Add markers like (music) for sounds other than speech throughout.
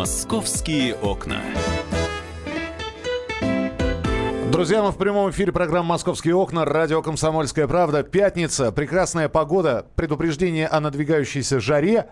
Московские окна. Друзья, мы в прямом эфире программы «Московские окна», радио «Комсомольская правда». Пятница, прекрасная погода, предупреждение о надвигающейся жаре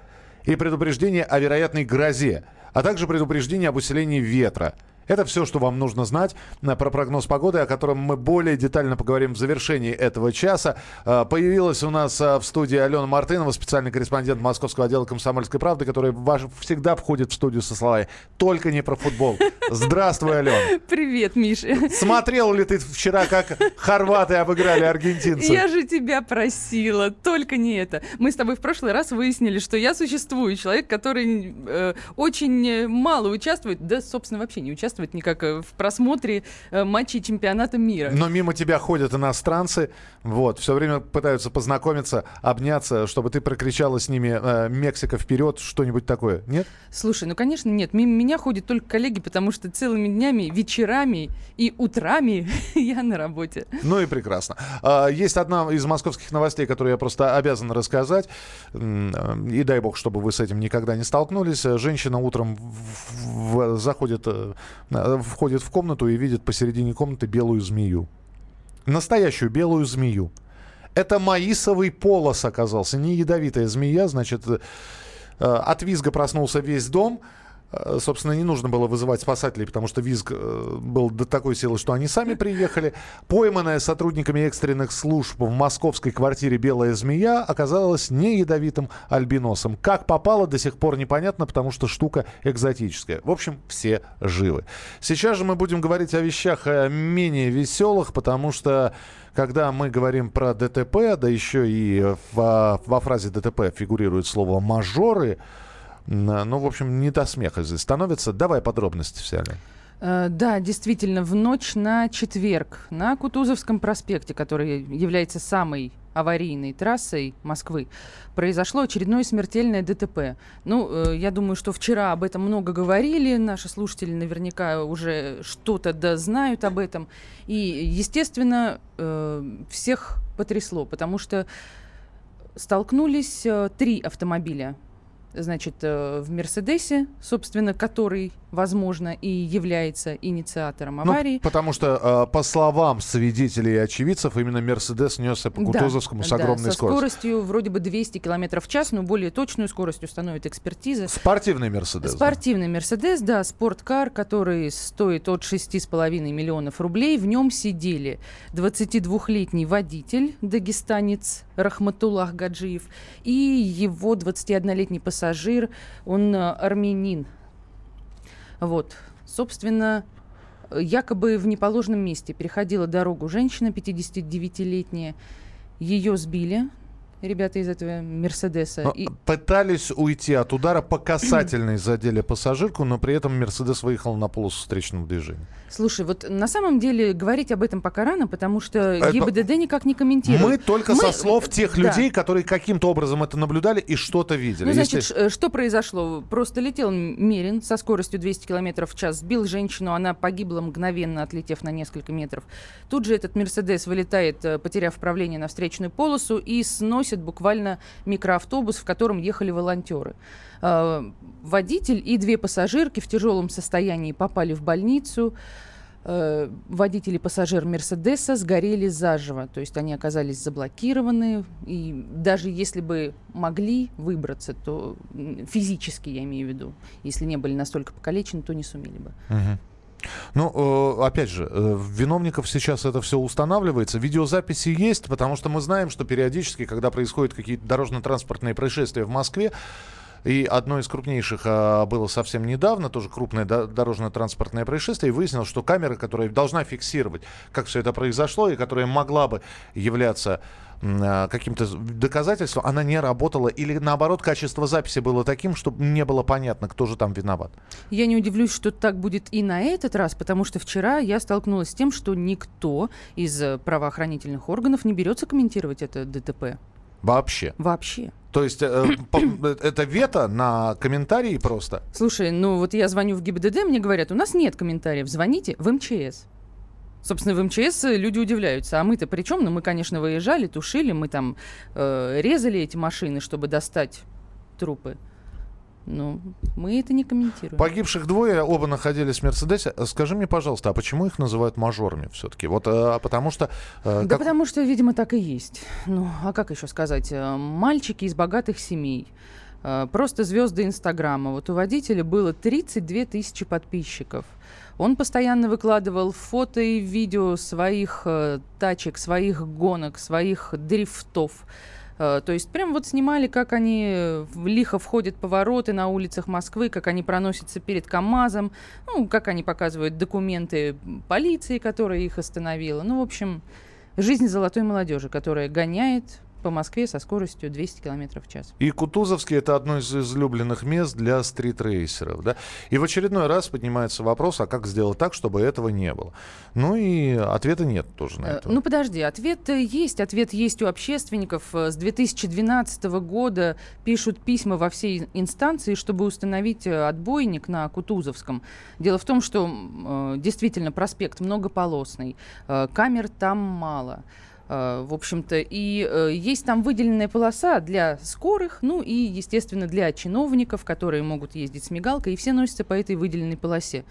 и предупреждение о вероятной грозе, а также предупреждение об усилении ветра – это все, что вам нужно знать э, про прогноз погоды, о котором мы более детально поговорим в завершении этого часа. Э, появилась у нас э, в студии Алена Мартынова, специальный корреспондент Московского отдела «Комсомольской правды», который всегда входит в студию со словами «Только не про футбол». Здравствуй, Алена. (laughs) Привет, Миша. Смотрел ли ты вчера, как хорваты обыграли аргентинцев? Я же тебя просила, только не это. Мы с тобой в прошлый раз выяснили, что я существую, человек, который э, очень мало участвует, да, собственно, вообще не участвует участвовать никак э, в просмотре э, матчей чемпионата мира. Но мимо тебя ходят иностранцы, вот, все время пытаются познакомиться, обняться, чтобы ты прокричала с ними э, «Мексика вперед», что-нибудь такое, нет? Слушай, ну, конечно, нет. Мимо меня ходят только коллеги, потому что целыми днями, вечерами и утрами (laughs) я на работе. Ну и прекрасно. А, есть одна из московских новостей, которую я просто обязан рассказать. И дай бог, чтобы вы с этим никогда не столкнулись. Женщина утром в, в, заходит входит в комнату и видит посередине комнаты белую змею. Настоящую белую змею. Это маисовый полос оказался, не ядовитая змея, значит, э, от визга проснулся весь дом. Э, собственно, не нужно было вызывать спасателей, потому что визг э, был до такой силы, что они сами приехали. Пойманная сотрудниками экстренных служб в московской квартире белая змея оказалась не ядовитым альбиносом. Как попало, до сих пор непонятно, потому что штука экзотическая. В общем, все живы. Сейчас же мы будем говорить о вещах э, менее веселых, потому что когда мы говорим про ДТП, да еще и во, во фразе ДТП фигурирует слово «мажоры», ну, в общем, не до смеха здесь становится. Давай подробности все. Uh, да, действительно, в ночь на четверг на Кутузовском проспекте, который является самой аварийной трассой Москвы, произошло очередное смертельное ДТП. Ну, э, я думаю, что вчера об этом много говорили, наши слушатели наверняка уже что-то да знают об этом. И, естественно, э, всех потрясло, потому что столкнулись э, три автомобиля значит, э, в Мерседесе, собственно, который, возможно, и является инициатором ну, аварии. Ну, потому что, э, по словам свидетелей и очевидцев, именно Мерседес несся по Кутузовскому да, с огромной да, со скоростью. скоростью вроде бы 200 км в час, но более точную скорость установит экспертиза. Спортивный Мерседес. Спортивный Мерседес, да, спорткар, который стоит от 6,5 миллионов рублей. В нем сидели 22-летний водитель, дагестанец Рахматуллах Гаджиев, и его 21-летний пассажир он э, армянин. Вот, собственно, якобы в неположенном месте переходила дорогу женщина 59-летняя. Ее сбили, ребята из этого Мерседеса. И... Пытались уйти от удара по касательной (clears throat) задели пассажирку, но при этом Мерседес выехал на полосу встречного движения. Слушай, вот на самом деле говорить об этом пока рано, потому что это... ГИБДД никак не комментирует. Мы только Мы... со слов тех да. людей, которые каким-то образом это наблюдали и что-то видели. Ну, значит, Если... что произошло? Просто летел Мерин со скоростью 200 км в час, сбил женщину, она погибла мгновенно, отлетев на несколько метров. Тут же этот Мерседес вылетает, э, потеряв правление на встречную полосу и сносит буквально микроавтобус, в котором ехали волонтеры. Э, водитель и две пассажирки в тяжелом состоянии попали в больницу. Э, водитель и пассажир Мерседеса сгорели заживо, то есть они оказались заблокированы, и даже если бы могли выбраться, то физически, я имею в виду, если не были настолько покалечены, то не сумели бы. Угу. Ну, э, опять же, виновников сейчас это все устанавливается. Видеозаписи есть, потому что мы знаем, что периодически, когда происходят какие-то дорожно-транспортные происшествия в Москве, и одно из крупнейших а, было совсем недавно, тоже крупное дорожно-транспортное происшествие, и выяснилось, что камера, которая должна фиксировать, как все это произошло, и которая могла бы являться а, каким-то доказательством, она не работала. Или наоборот, качество записи было таким, что не было понятно, кто же там виноват. Я не удивлюсь, что так будет и на этот раз, потому что вчера я столкнулась с тем, что никто из э, правоохранительных органов не берется комментировать это ДТП. Вообще? Вообще. То есть э, э, это вето на комментарии просто? Слушай, ну вот я звоню в ГИБДД, мне говорят, у нас нет комментариев, звоните в МЧС. Собственно, в МЧС люди удивляются. А мы-то при чем? Ну, мы, конечно, выезжали, тушили, мы там э, резали эти машины, чтобы достать трупы. Ну, мы это не комментируем. Погибших двое, оба находились в Мерседесе. Скажи мне, пожалуйста, а почему их называют мажорами все-таки? Вот а, потому что... А, да как... потому что, видимо, так и есть. Ну, а как еще сказать? Э, мальчики из богатых семей. Э, просто звезды Инстаграма. Вот у водителя было 32 тысячи подписчиков. Он постоянно выкладывал фото и видео своих э, тачек, своих гонок, своих дрифтов. Э, то есть прям вот снимали, как они лихо входят повороты на улицах Москвы, как они проносятся перед КАМАЗом, ну, как они показывают документы полиции, которая их остановила. Ну, в общем, жизнь золотой молодежи, которая гоняет по Москве со скоростью 200 км в час. И Кутузовский это одно из излюбленных мест для стритрейсеров. Да? И в очередной раз поднимается вопрос, а как сделать так, чтобы этого не было? Ну и ответа нет тоже на э, это. Ну подожди, ответ есть. Ответ есть у общественников. С 2012 года пишут письма во все инстанции, чтобы установить э, отбойник на Кутузовском. Дело в том, что э, действительно проспект многополосный, камер там мало. Э, в общем-то, и э, есть там выделенная полоса для скорых, ну и, естественно, для чиновников, которые могут ездить с мигалкой, и все носятся по этой выделенной полосе.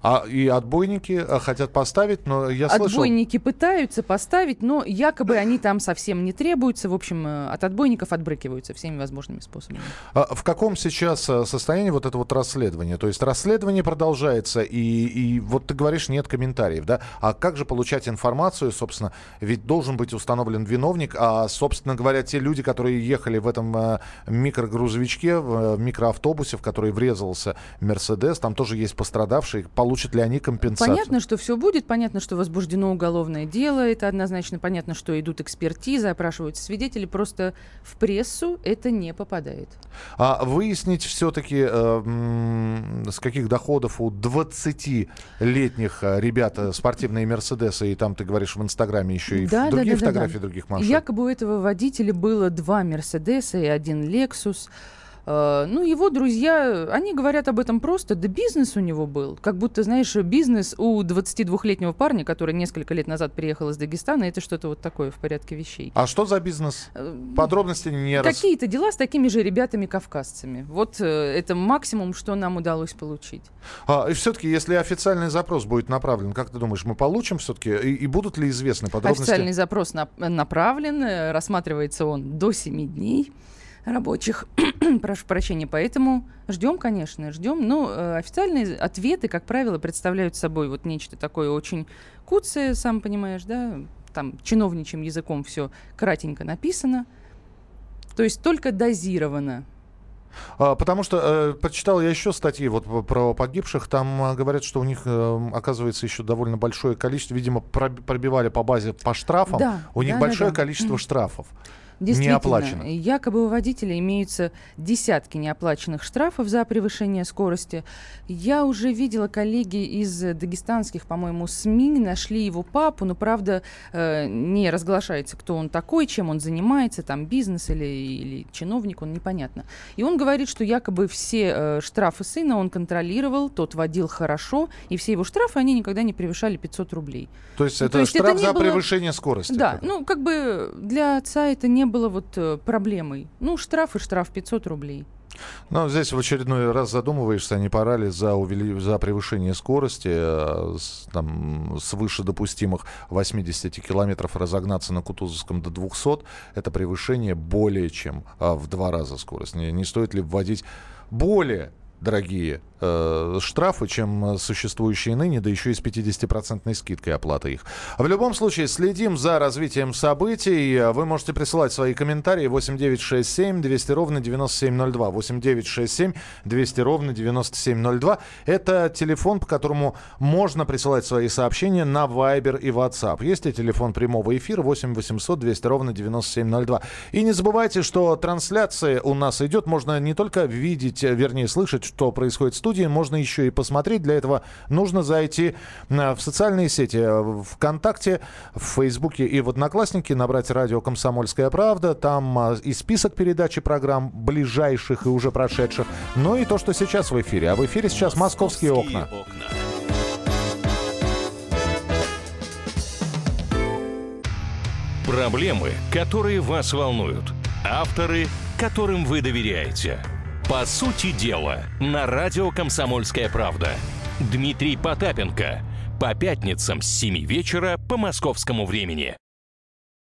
А и отбойники э, хотят поставить, но я слышал... Отбойники пытаются поставить, но якобы они там совсем не требуются. В общем, э, от отбойников отбрыкиваются всеми возможными способами. А в каком сейчас э, состоянии вот это вот расследование? То есть расследование продолжается, и, и вот ты говоришь, нет комментариев, да? А как же получать информацию, собственно? Ведь должен быть установлен виновник, а, собственно говоря, те люди, которые ехали в этом микрогрузовичке, в микроавтобусе, в который врезался Мерседес, там тоже есть пострадавшие, получат ли они компенсацию? Понятно, что все будет, понятно, что возбуждено уголовное дело, это однозначно понятно, что идут экспертизы, опрашиваются свидетели, просто в прессу это не попадает. А выяснить все-таки, э, с каких доходов у 20-летних э, ребят э, спортивные Мерседесы, и там ты говоришь в Инстаграме еще и да, другие да, да, фотографии да, да. других машин? Якобы у этого водителя было два Мерседеса и один Лексус. Э, ну, его друзья, они говорят об этом просто, да бизнес у него был. Как будто, знаешь, бизнес у 22-летнего парня, который несколько лет назад приехал из Дагестана, это что-то вот такое в порядке вещей. А что за бизнес? Э, Подробности не Какие-то дела с такими же ребятами-кавказцами. Вот э, это максимум, что нам удалось получить. А, и все-таки, если официальный запрос будет направлен, как ты думаешь, мы получим все-таки? И, и будут ли известны подробности? Официальный запрос на, направлен, рассматривается он до 7 дней рабочих. (clears throat) Прошу прощения. Поэтому ждем, конечно, ждем. Но э, официальные ответы, как правило, представляют собой вот нечто такое очень куцее, сам понимаешь, да, там чиновничьим языком все кратенько написано. То есть только дозировано. А, потому что э, прочитал я еще статьи вот про погибших. Там э, говорят, что у них э, оказывается еще довольно большое количество, видимо, пробивали по базе по штрафам. Да, у них да, большое да, да. количество штрафов. Действительно, якобы у водителя имеются десятки неоплаченных штрафов за превышение скорости. Я уже видела коллеги из дагестанских, по-моему, СМИ нашли его папу, но, правда, э, не разглашается, кто он такой, чем он занимается, там бизнес или, или чиновник, он непонятно. И он говорит, что якобы все э, штрафы сына он контролировал, тот водил хорошо, и все его штрафы, они никогда не превышали 500 рублей. То есть ну, это то есть штраф это за было... превышение скорости? Да, как ну как бы для отца это не было вот э, проблемой. Ну, штраф и штраф 500 рублей. Ну, здесь в очередной раз задумываешься, не пора ли за, увели... за превышение скорости э, с, там, свыше допустимых 80 километров разогнаться на Кутузовском до 200. Это превышение более чем а, в два раза скорость. Не, не стоит ли вводить более дорогие э, штрафы, чем существующие ныне, да еще и с 50% скидкой оплаты их. В любом случае, следим за развитием событий. Вы можете присылать свои комментарии 8967 200 ровно 9702. 8967 200 ровно 9702. Это телефон, по которому можно присылать свои сообщения на Viber и WhatsApp. Есть и телефон прямого эфира 8 800 200 ровно 9702. И не забывайте, что трансляция у нас идет. Можно не только видеть, вернее слышать, что происходит в студии, можно еще и посмотреть. Для этого нужно зайти э, в социальные сети, э, ВКонтакте, в Фейсбуке и в Одноклассники, набрать радио «Комсомольская правда». Там э, и список передачи программ ближайших и уже прошедших, но и то, что сейчас в эфире. А в эфире сейчас «Московские, Московские окна». окна. Проблемы, которые вас волнуют. Авторы, которым вы доверяете – По сути дела, на радио «Комсомольская правда». Дмитрий Потапенко. По пятницам с 7 вечера по московскому времени.